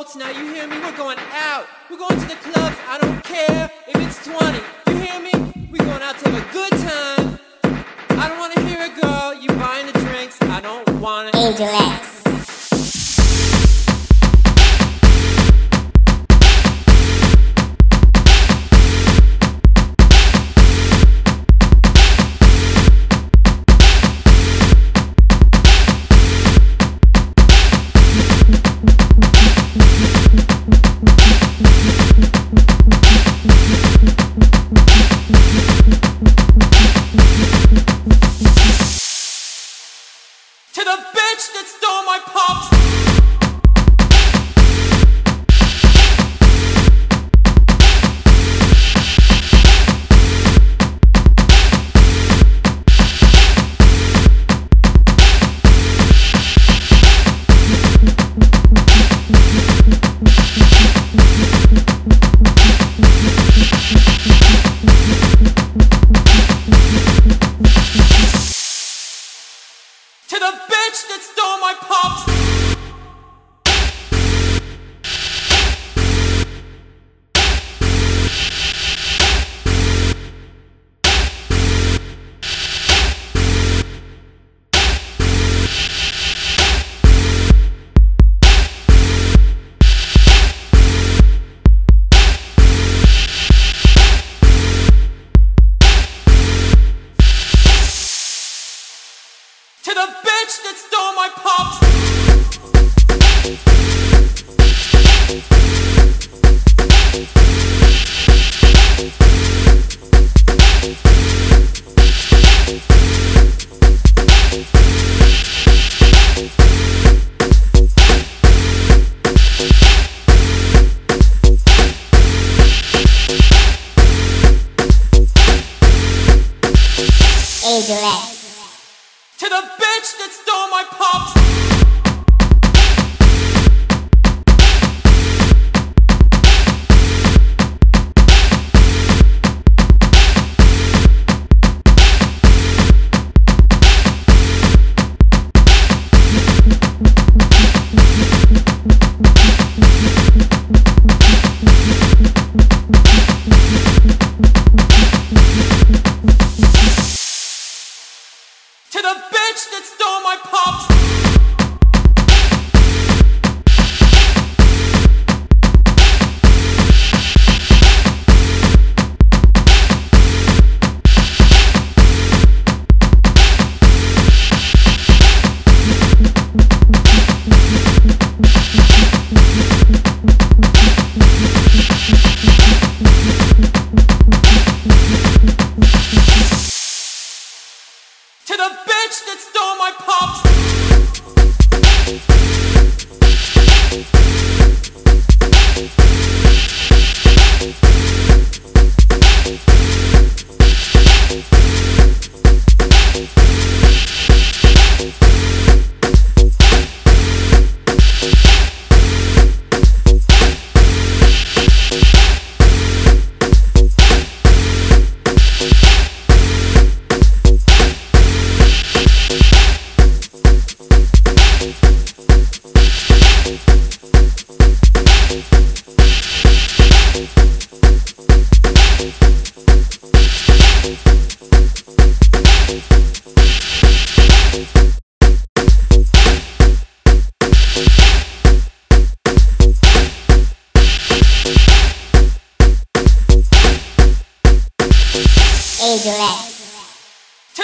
boats. Now you hear me? We're going out. We're going to the clubs. I don't care if it's 20. You hear me? We're going out to have a good time. I don't want to hear a girl. You buying the drinks. I don't want to. Angel X. the bitch that stole my pops. To the bitch that stole my pops. To the bitch that stole my pops. To the bitch that stole my pops. Angel To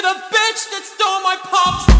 the bitch that stole my pops.